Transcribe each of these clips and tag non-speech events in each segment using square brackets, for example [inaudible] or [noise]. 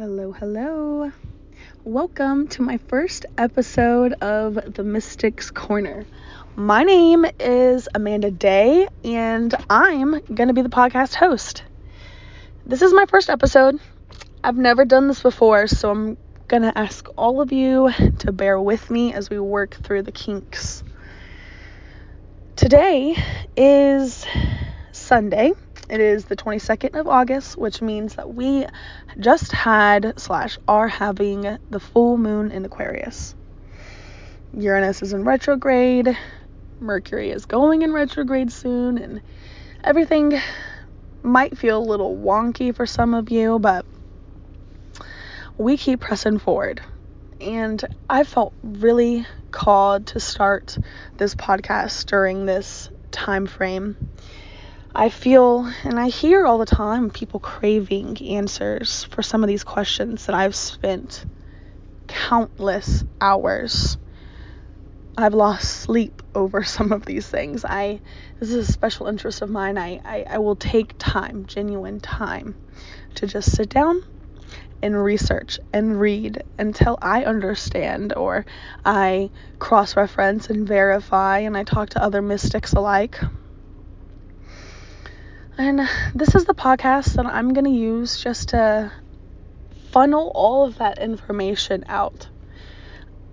Hello, hello. Welcome to my first episode of the Mystics Corner. My name is Amanda Day, and I'm going to be the podcast host. This is my first episode. I've never done this before, so I'm going to ask all of you to bear with me as we work through the kinks. Today is Sunday, it is the 22nd of August, which means that we just had slash are having the full moon in Aquarius. Uranus is in retrograde, Mercury is going in retrograde soon, and everything might feel a little wonky for some of you, but we keep pressing forward. And I felt really called to start this podcast during this time frame I feel and I hear all the time people craving answers for some of these questions that I've spent countless hours. I've lost sleep over [laughs] some of these things. I this is a special interest of mine. I, I, I will take time, genuine time, to just sit down and research and read until I understand or I cross reference and verify and I talk to other mystics alike and this is the podcast that I'm going to use just to funnel all of that information out.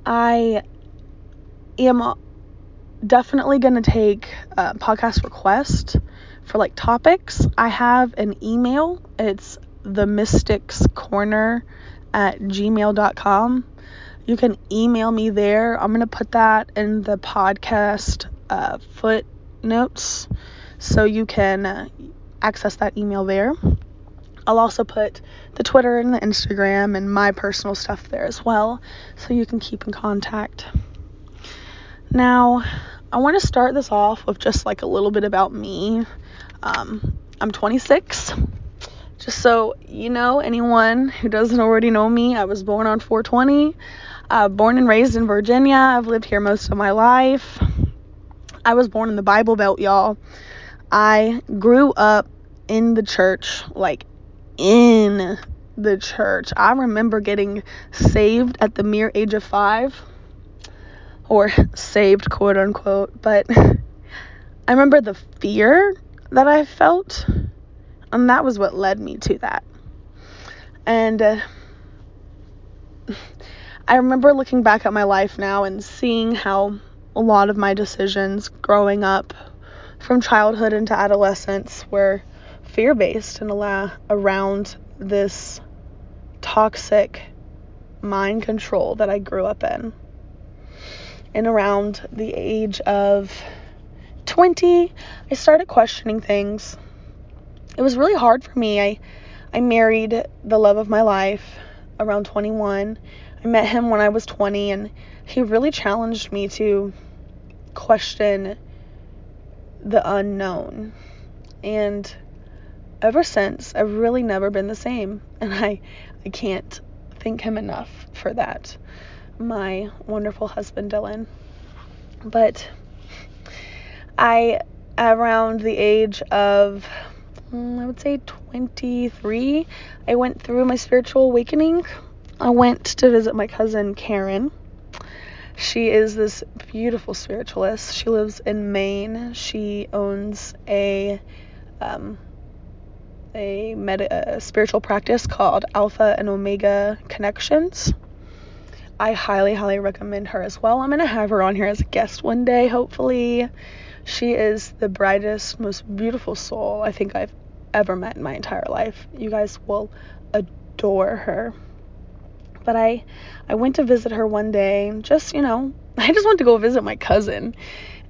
I am definitely going to take podcast requests for like topics. I have an email. It's the mystics corner at gmail.com. You can email me there. I'm going to put that in the podcast uh, footnotes so you can uh, access that email there. I'll also put the Twitter and the Instagram and my personal stuff there as well so you can keep in contact. Now, I want to start this off with just like a little bit about me. Um, I'm 26. Just so you know, anyone who doesn't already know me, I was born on 420. Uh, born and raised in Virginia. I've lived here most of my life. I was born in the Bible Belt, y'all. I grew up in the church, like in the church. I remember getting saved at the mere age of five, or saved, quote unquote, but I remember the fear that I felt, and that was what led me to that. And uh, I remember looking back at my life now and seeing how a lot of my decisions growing up from childhood into adolescence were fear based and allow around this toxic mind control that I grew up in. And around the age of 20, I started questioning things. It was really hard for me. I I married the love of my life around 21. I met him when I was 20 and he really challenged me to question the unknown. And ever since, I've really never been the same. And I, I can't thank him enough for that. My wonderful husband, Dylan. But I, around the age of, mm, I would say 23, I went through my spiritual awakening. I went to visit my cousin, Karen she is this beautiful spiritualist. She lives in Maine. She owns a um, a, med- a spiritual practice called Alpha and Omega Connections. I highly, highly recommend her as well. I'm going to have her on here as a guest one day, hopefully. She is the brightest, most beautiful soul I think I've ever met in my entire life. You guys will adore her. But I I went to visit her one day, just, you know, [laughs] I just went to go visit my cousin.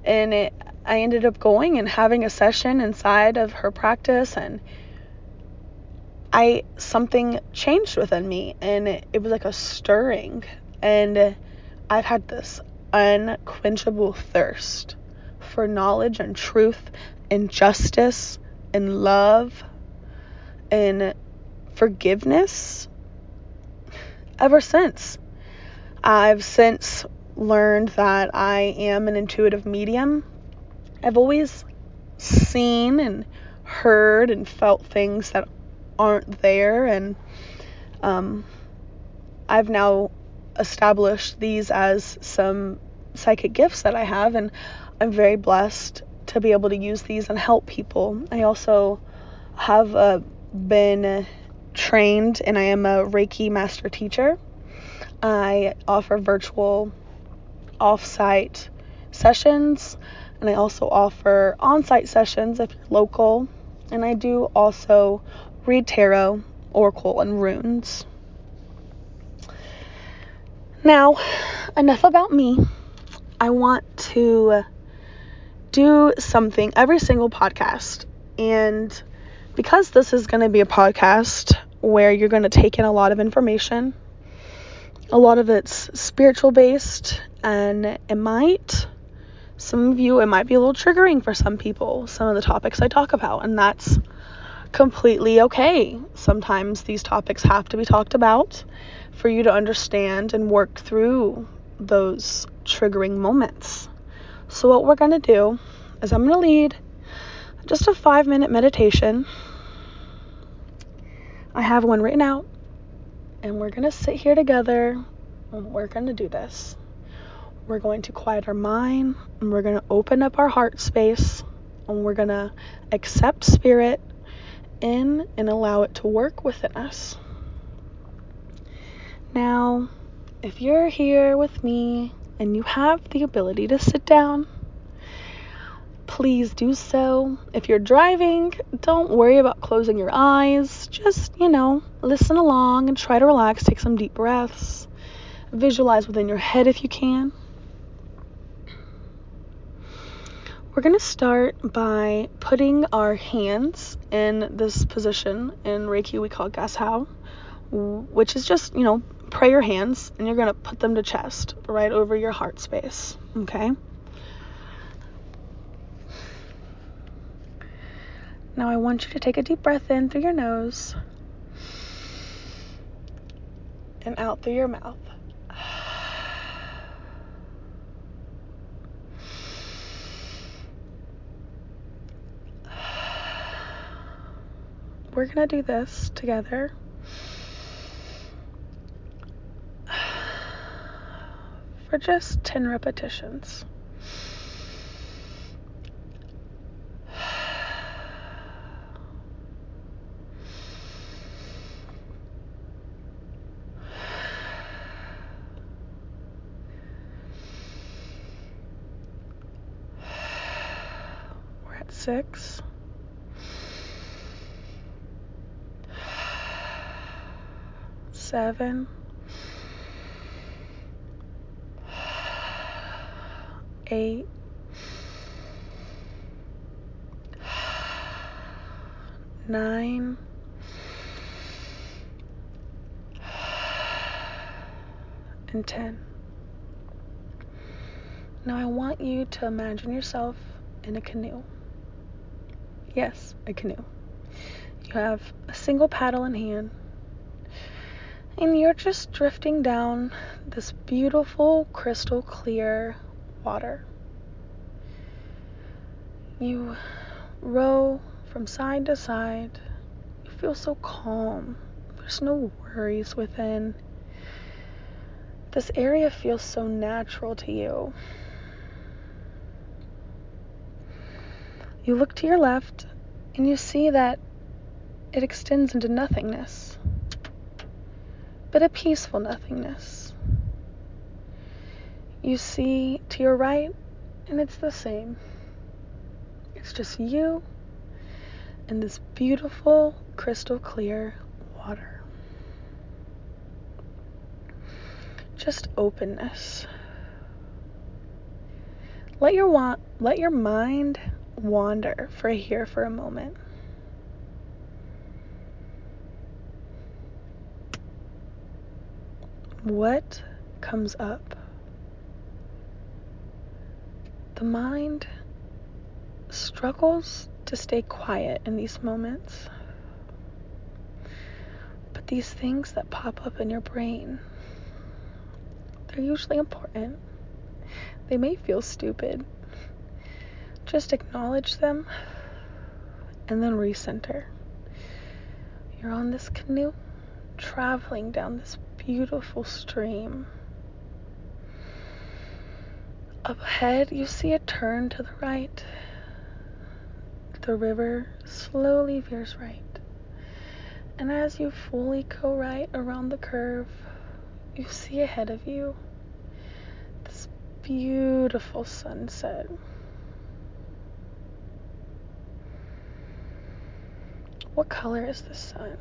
And it, I ended up going and having a session inside of her practice and I something changed within me and it, it was like a stirring and I've had this unquenchable thirst for knowledge and truth and justice and love and forgiveness ever since. I've since learned that I am an intuitive medium. I've always seen and heard and felt things that aren't there, and Um, I've now established these as some psychic gifts that I have, and I'm very blessed to be able to use these and help people. I also have uh, been trained and I am a Reiki master teacher. I offer virtual off-site sessions and I also offer on-site sessions if you're local and I do also read tarot, oracle and runes. Now, enough about me. I want to do something every single podcast and because this is going to be a podcast where you're going to take in a lot of information, a lot of it's spiritual based, and it might, some of you, it might be a little triggering for some people, some of the topics I talk about, and that's completely okay. Sometimes these topics have to be talked about for you to understand and work through those triggering moments. So, what we're going to do is I'm going to lead just a five minute meditation I have one written out, and we're going to sit here together and we're going to do this. We're going to quiet our mind and we're going to open up our heart space and we're going to accept spirit in and allow it to work within us. Now, if you're here with me and you have the ability to sit down, please do so. If you're driving, don't worry about closing your eyes. Just, you know, listen along and try to relax. Take some deep breaths. Visualize within your head if you can. We're going to start by putting our hands in this position. In Reiki, we call it Gassho, which is just, you know, prayer hands, and you're going to put them to chest, right over your heart space. Okay? Now I want you to take a deep breath in through your nose and out through your mouth. We're going to do this together. For just 10 repetitions. six. Seven. Eight. Nine. And ten. Now I want you to imagine yourself in a canoe. Yes, a canoe. You have a single paddle in hand, and you're just drifting down this beautiful, crystal clear water. You row from side to side. You feel so calm. There's no worries within. This area feels so natural to you. You look to your left and you see that it extends into nothingness, but a peaceful nothingness. You see to your right, and it's the same. It's just you and this beautiful, crystal clear water. Just openness. Let your want let your mind wander for here for a moment. What comes up? The mind struggles to stay quiet in these moments. But these things that pop up in your brain, they're usually important. They may feel stupid, just acknowledge them and then recenter. You're on this canoe traveling down this beautiful stream. Up ahead, you see a turn to the right. The river slowly veers right. And as you fully go right around the curve, you see ahead of you this beautiful sunset. What color is the sun?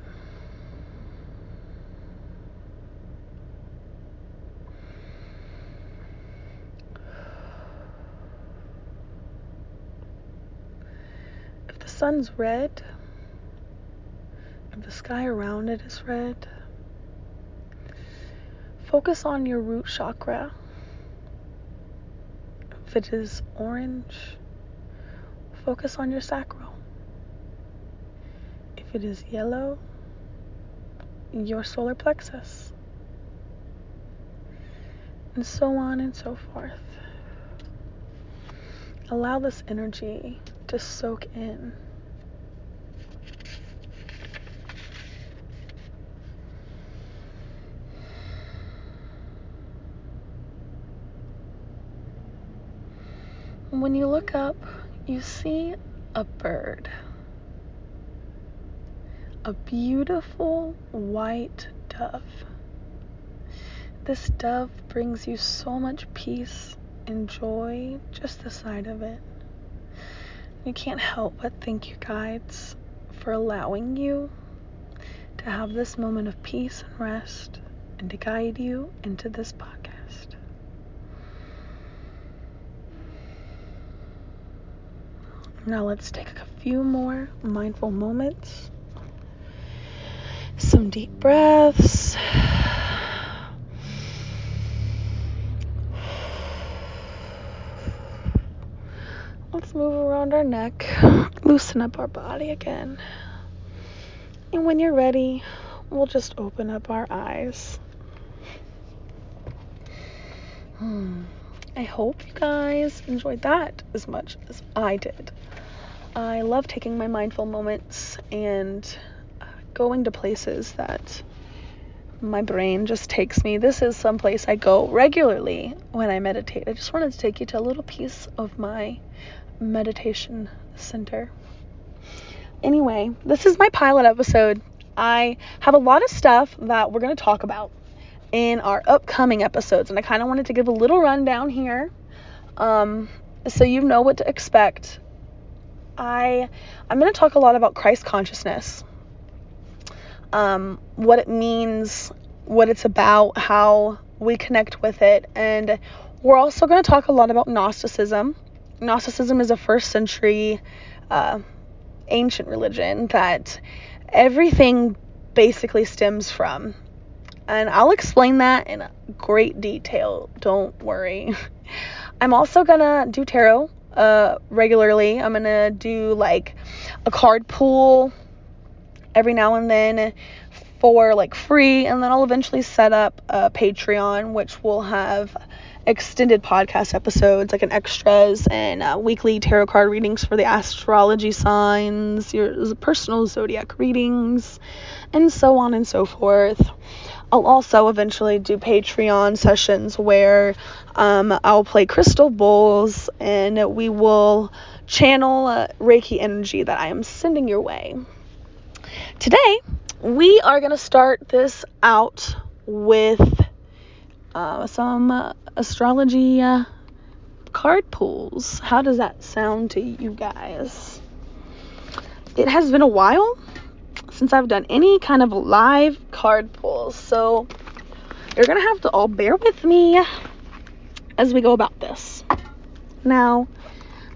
If the sun's red, if the sky around it is red, focus on your root chakra. If it is orange, focus on your sacral. If it is yellow, your solar plexus. And so on and so forth. Allow this energy to soak in. When you look up, you see a bird. A beautiful white dove. This dove brings you so much peace and joy, just the sight of it. You can't help but thank your guides for allowing you to have this moment of peace and rest and to guide you into this podcast. Now let's take a few more mindful moments. Some deep breaths. Let's move around our neck, loosen up our body again. And when you're ready, we'll just open up our eyes. Hmm. I hope you guys enjoyed that as much as I did. I love taking my mindful moments and uh, going to places that my brain just takes me. This is some place I go regularly when I meditate. I just wanted to take you to a little piece of my meditation center. Anyway, this is my pilot episode. I have a lot of stuff that we're going to talk about in our upcoming episodes, and I kind of wanted to give a little rundown here um, so you know what to expect I I'm going to talk a lot about Christ consciousness. Um, what it means, what it's about, how we connect with it, and we're also going to talk a lot about Gnosticism. Gnosticism is a first century uh, ancient religion that everything basically stems from. And I'll explain that in great detail. Don't worry. [laughs] I'm also going to do tarot uh, regularly. I'm gonna do like a card pool every now and then for like free, and then I'll eventually set up a Patreon, which will have extended podcast episodes, like an extras and uh, weekly tarot card readings for the astrology signs, your personal zodiac readings, and so on and so forth. I'll also eventually do Patreon sessions where um, I'll play crystal bowls and we will channel uh, Reiki energy that I am sending your way. Today, we are going to start this out with uh, some astrology uh, card pools. How does that sound to you guys? It has been a while since I've done any kind of live card pulls, so you're gonna have to all bear with me as we go about this. Now,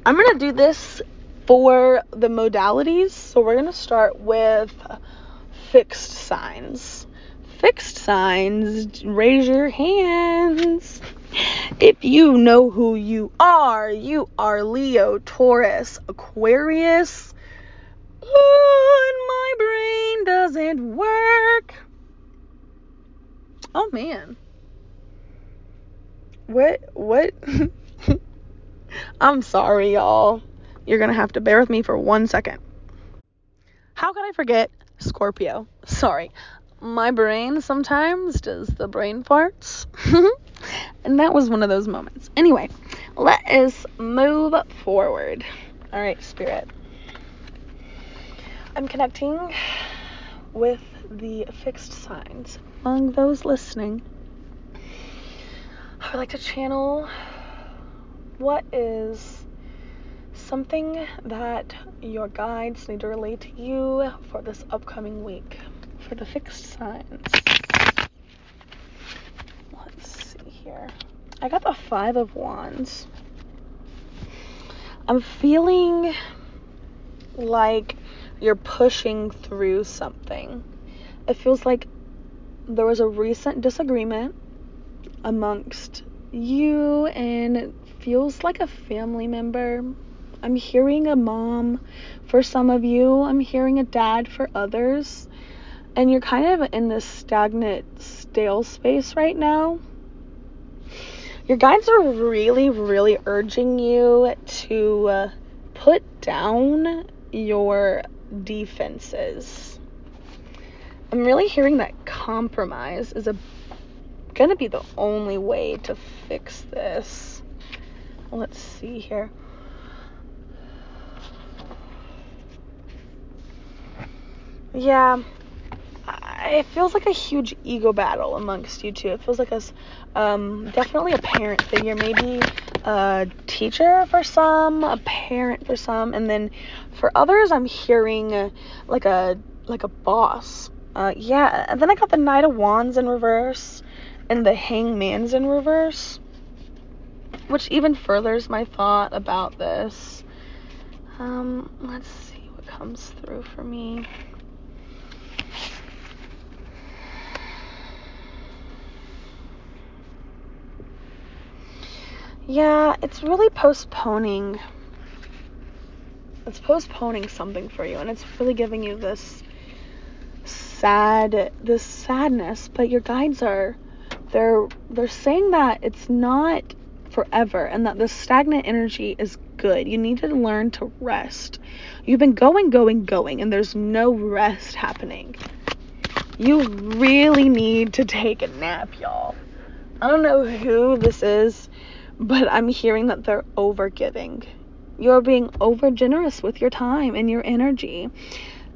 I'm gonna do this for the modalities, so we're gonna start with fixed signs. Fixed signs, raise your hands. If you know who you are, you are Leo, Taurus, Aquarius. Oh, my brain doesn't work. Oh man. What what [laughs] I'm sorry, y'all. You're gonna have to bear with me for one second. How could I forget Scorpio? Sorry. my brain sometimes does the brain farts. [laughs] and that was one of those moments. Anyway, let us move forward. All right, Spirit. I'm connecting with the fixed signs. Among those listening, I would like to channel what is something that your guides need to relate to you for this upcoming week for the fixed signs. Let's see here. I got the Five of Wands. I'm feeling like you're pushing through something. It feels like there was a recent disagreement amongst you and it feels like a family member. I'm hearing a mom for some of you, I'm hearing a dad for others. And you're kind of in this stagnant, stale space right now. Your guides are really, really urging you to uh, put down your defenses. I'm really hearing that compromise is a gonna be the only way to fix this. Let's see here. Yeah, it feels like a huge ego battle amongst you two. It feels like a um, definitely a parent figure, maybe a teacher for some, a parent for some, and then for others, I'm hearing uh, like a like a boss. Uh, yeah, and then I got the Knight of Wands in reverse and the Hangman's in reverse, which even furthers my thought about this. Um, let's see what comes through for me. Yeah, it's really postponing. It's postponing something for you, and it's really giving you this sad, this sadness. But your guides are, they're they're saying that it's not forever, and that the stagnant energy is good. You need to learn to rest. You've been going, going, going, and there's no rest happening. You really need to take a nap, y'all. I don't know who this is but I'm hearing that they're over giving. You're being over generous with your time and your energy,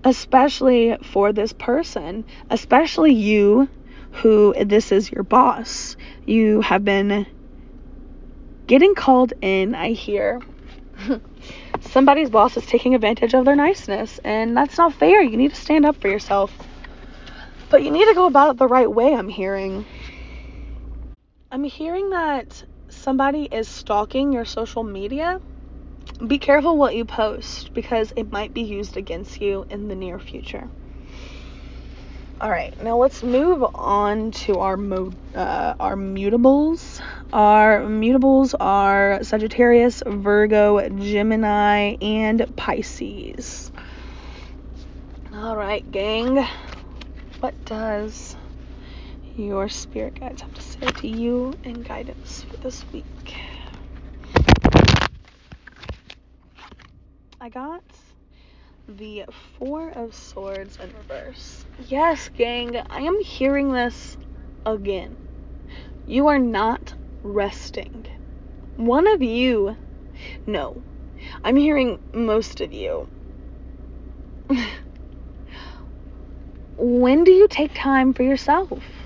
especially for this person, especially you who this is your boss. You have been getting called in, I hear. [laughs] Somebody's boss is taking advantage of their niceness, and that's not fair. You need to stand up for yourself. But you need to go about it the right way, I'm hearing. I'm hearing that somebody is stalking your social media, be careful what you post because it might be used against you in the near future. All right, now let's move on to our mo- uh, our mutables. Our mutables are Sagittarius, Virgo, Gemini, and Pisces. All right, gang. What does your spirit guides have to to you and guidance for this week? I got the Four of Swords in reverse. Yes, gang, I am hearing this again. You are not resting. One of you, no, I'm hearing most of you. [laughs] when do you take time for yourself?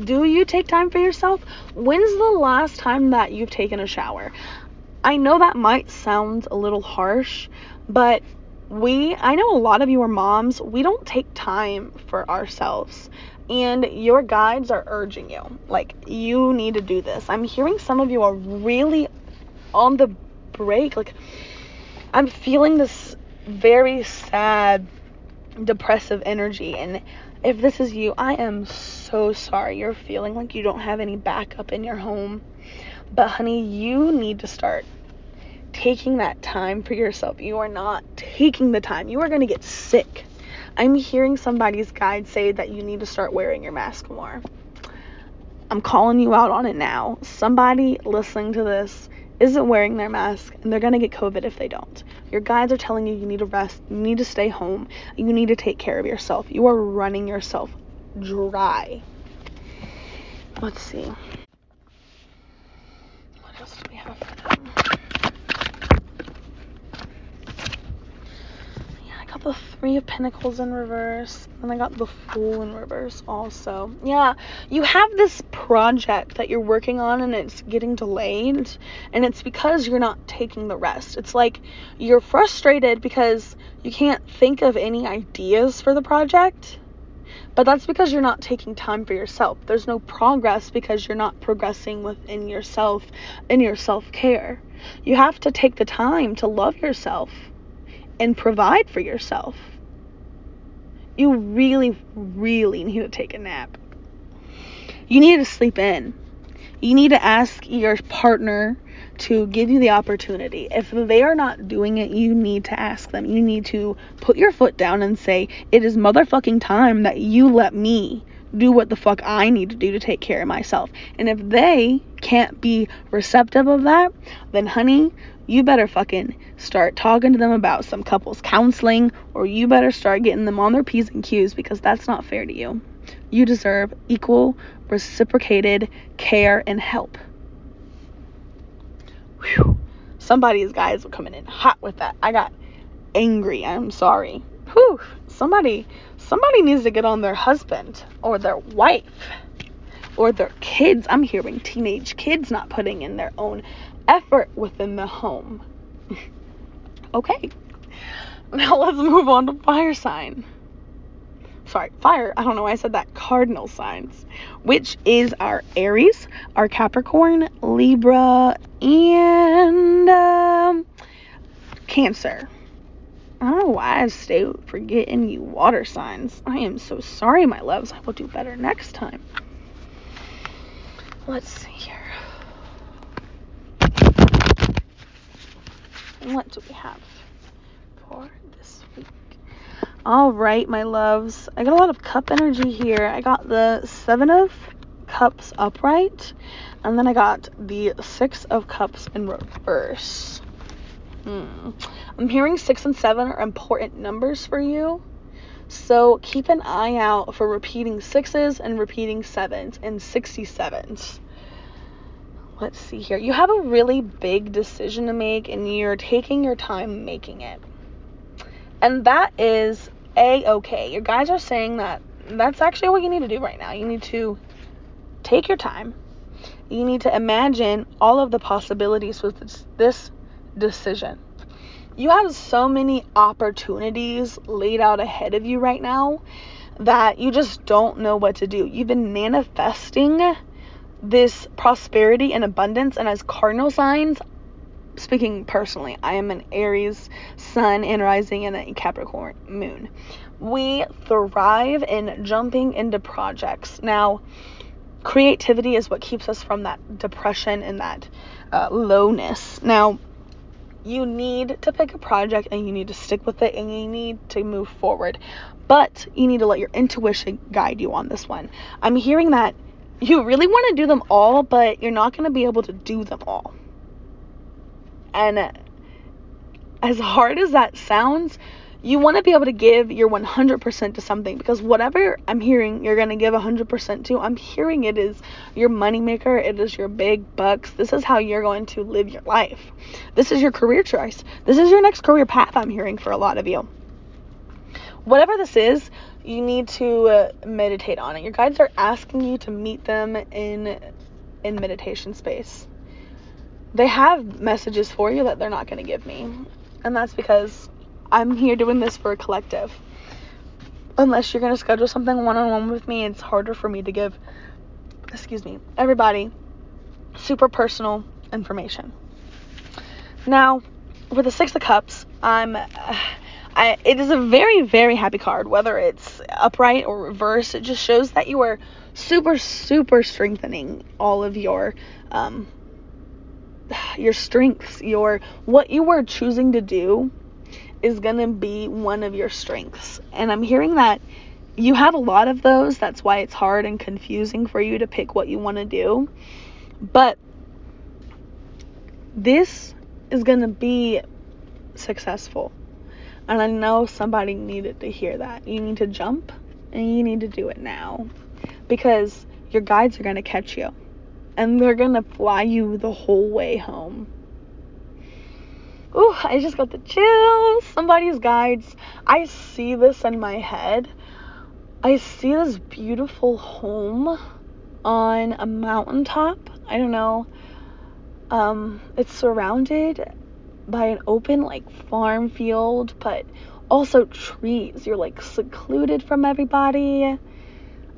Do you take time for yourself? When's the last time that you've taken a shower? I know that might sound a little harsh, but we, I know a lot of you are moms, we don't take time for ourselves. And your guides are urging you, like, you need to do this. I'm hearing some of you are really on the break. Like, I'm feeling this very sad, depressive energy. And if this is you, I am so sorry you're feeling like you don't have any backup in your home. But, honey, you need to start taking that time for yourself. You are not taking the time. You are going to get sick. I'm hearing somebody's guide say that you need to start wearing your mask more. I'm calling you out on it now. Somebody listening to this isn't wearing their mask and they're going to get COVID if they don't. Your guides are telling you you need to rest, you need to stay home, you need to take care of yourself. You are running yourself dry. Let's see. What else do we have for? Yeah, I the Three of Pentacles in reverse, and I got the Fool in reverse also. Yeah, you have this project that you're working on and it's getting delayed, and it's because you're not taking the rest. It's like you're frustrated because you can't think of any ideas for the project but that's because you're not taking time for yourself. There's no progress because you're not progressing within yourself in your self care. You have to take the time to love yourself and provide for yourself. You really, really need to take a nap. You need to sleep in. You need to ask your partner to give you the opportunity. If they are not doing it, you need to ask them. You need to put your foot down and say, It is motherfucking time that you let me do what the fuck I need to do to take care of myself. And if they can't be receptive of that, then honey, you better fucking start talking to them about some couples counseling or you better start getting them on their P's and Q's because that's not fair to you. You deserve equal, reciprocated care and help. Whew. Somebody's guys were coming in hot with that. I got angry. I'm sorry. Whew. Somebody somebody needs to get on their husband or their wife or their kids. I'm hearing teenage kids not putting in their own effort within the home. [laughs] okay. Now let's move on to fire sign. Sorry, fire. I don't know why I said that. Cardinal signs, which is our Aries, our Capricorn, Libra, and um, Cancer. I don't know why I stay forgetting you water signs. I am so sorry, my loves. I will do better next time. Let's see here. What do we have for this week? All right, my loves. I got a lot of cup energy here. I got the Seven of Cups upright, and then I got the Six of Cups in reverse. Hmm. I'm hearing six and seven are important numbers for you. So keep an eye out for repeating sixes and repeating sevens and 67s. Let's see here. You have a really big decision to make and you're taking your time making it. And that is a okay. Your guys are saying that that's actually what you need to do right now. You need to take your time. You need to imagine all of the possibilities with this, this decision. You have so many opportunities laid out ahead of you right now that you just don't know what to do. You've been manifesting this prosperity and abundance, and as cardinal signs, speaking personally, I am an Aries sun and rising and a Capricorn moon. We thrive in jumping into projects. Now, creativity is what keeps us from that depression and that uh, lowness. Now, you need to pick a project and you need to stick with it and you need to move forward. But you need to let your intuition guide you on this one. I'm hearing that you really want to do them all, but you're not going to be able to do them all. And uh, as hard as that sounds, you want to be able to give your 100% to something because whatever I'm hearing you're going to give 100% to, I'm hearing it is your moneymaker, it is your big bucks. This is how you're going to live your life. This is your career choice. This is your next career path, I'm hearing for a lot of you. Whatever this is, you need to uh, meditate on it. Your guides are asking you to meet them in in meditation space they have messages for you that they're not going to give me. And that's because I'm here doing this for a collective. Unless you're going to schedule something one on one with me, it's harder for me to give, excuse me, everybody super personal information. Now, with the Six of Cups, I'm. I, it is a very, very happy card, whether it's upright or reverse. It just shows that you are super, super strengthening all of your um, your strengths, your what you are choosing to do is to be one of your strengths. And I'm hearing that you have a lot of those. That's why it's hard and confusing for you to pick what you want to do. But this is to be successful. And I know somebody needed to hear that. You need to jump and you need to do it now because your guides are going to catch you and they're going to fly you the whole way home. Ooh, I just got the chills. Somebody's guides. I see this in my head. I see this beautiful home on a mountaintop. I don't know. Um, it's surrounded by an open like farm field, but also trees. You're like secluded from everybody.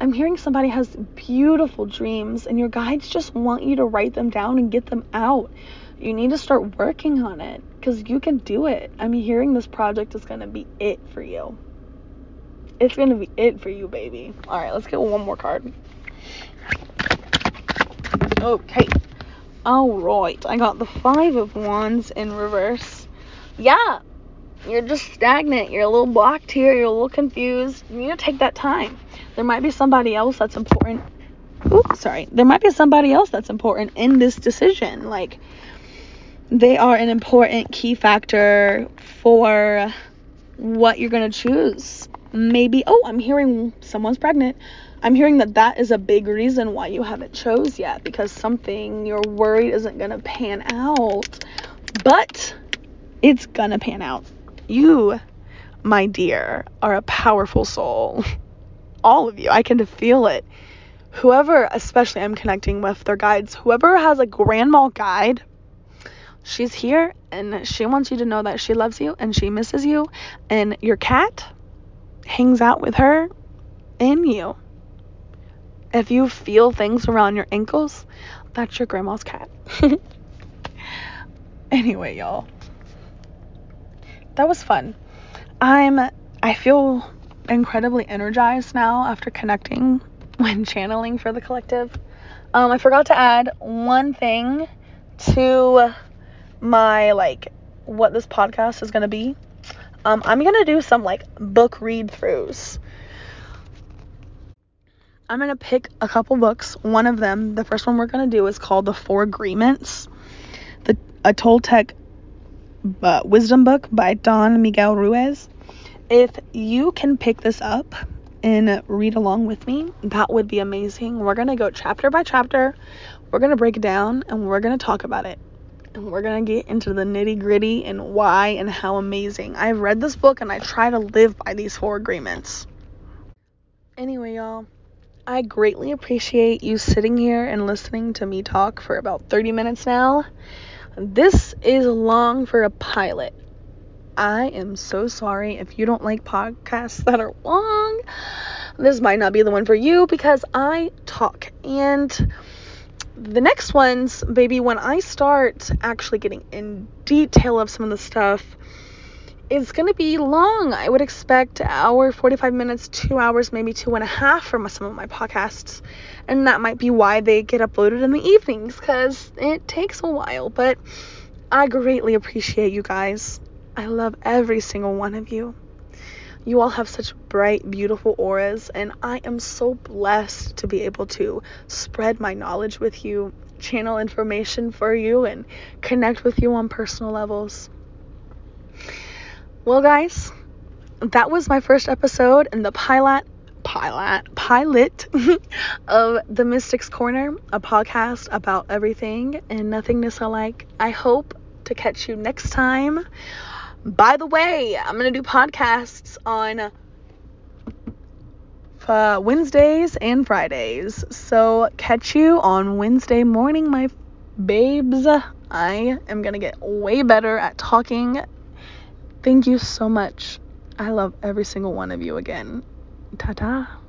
I'm hearing somebody has beautiful dreams, and your guides just want you to write them down and get them out. You need to start working on it because you can do it. I'm hearing this project is going to be it for you. It's going to be it for you, baby. All right, let's get one more card. Okay. All right. I got the Five of Wands in reverse. Yeah. You're just stagnant. You're a little blocked here. You're a little confused. You need to take that time. There might be somebody else that's important. Oops, sorry. There might be somebody else that's important in this decision. Like, they are an important key factor for what you're going to choose. Maybe, oh, I'm hearing someone's pregnant. I'm hearing that that is a big reason why you haven't chose yet because something you're worried isn't going to pan out. But it's going to pan out. You, my dear, are a powerful soul. [laughs] All of you. I can feel it. Whoever, especially I'm connecting with their guides, whoever has a grandma guide she's here and she wants you to know that she loves you and she misses you and your cat hangs out with her and you. If you feel things around your ankles, that's your grandma's cat. [laughs] anyway, y'all. That was fun. I'm I feel incredibly energized now after connecting [laughs] when channeling for the collective. Um, I forgot to add one thing to my like what this podcast is gonna be. Um, I'm gonna do some like book read throughs. I'm gonna pick a couple books. One of them, the first one we're gonna do is called The Four Agreements, the a Toltec uh, wisdom book by Don Miguel Ruiz. If you can pick this up and read along with me, that would be amazing. We're gonna go chapter by chapter. We're gonna break it down and we're gonna talk about it and we're gonna get into the nitty gritty and why and how amazing. I've read this book and I try to live by these four agreements. Anyway, y'all, I greatly appreciate you sitting here and listening to me talk for about 30 minutes now. This is long for a pilot. I am so sorry if you don't like podcasts that are long. This might not be the one for you because I talk and the next ones, baby, when I start actually getting in detail of some of the stuff, it's going to be long. I would expect hour, 45 minutes, two hours, maybe two and a half for some of my podcasts. And that might be why they get uploaded in the evenings because it takes a while. But I greatly appreciate you guys. I love every single one of you. You all have such bright, beautiful auras, and I am so blessed to be able to spread my knowledge with you, channel information for you, and connect with you on personal levels. Well, guys, that was my first episode in the pilot pilot pilot [laughs] of the Mystics Corner, a podcast about everything and nothingness alike. I hope to catch you next time by the way, I'm going to do podcasts on uh, Wednesdays and Fridays. So catch you on Wednesday morning, my babes. I am going to get way better at talking. Thank you so much. I love every single one of you again. Ta ta.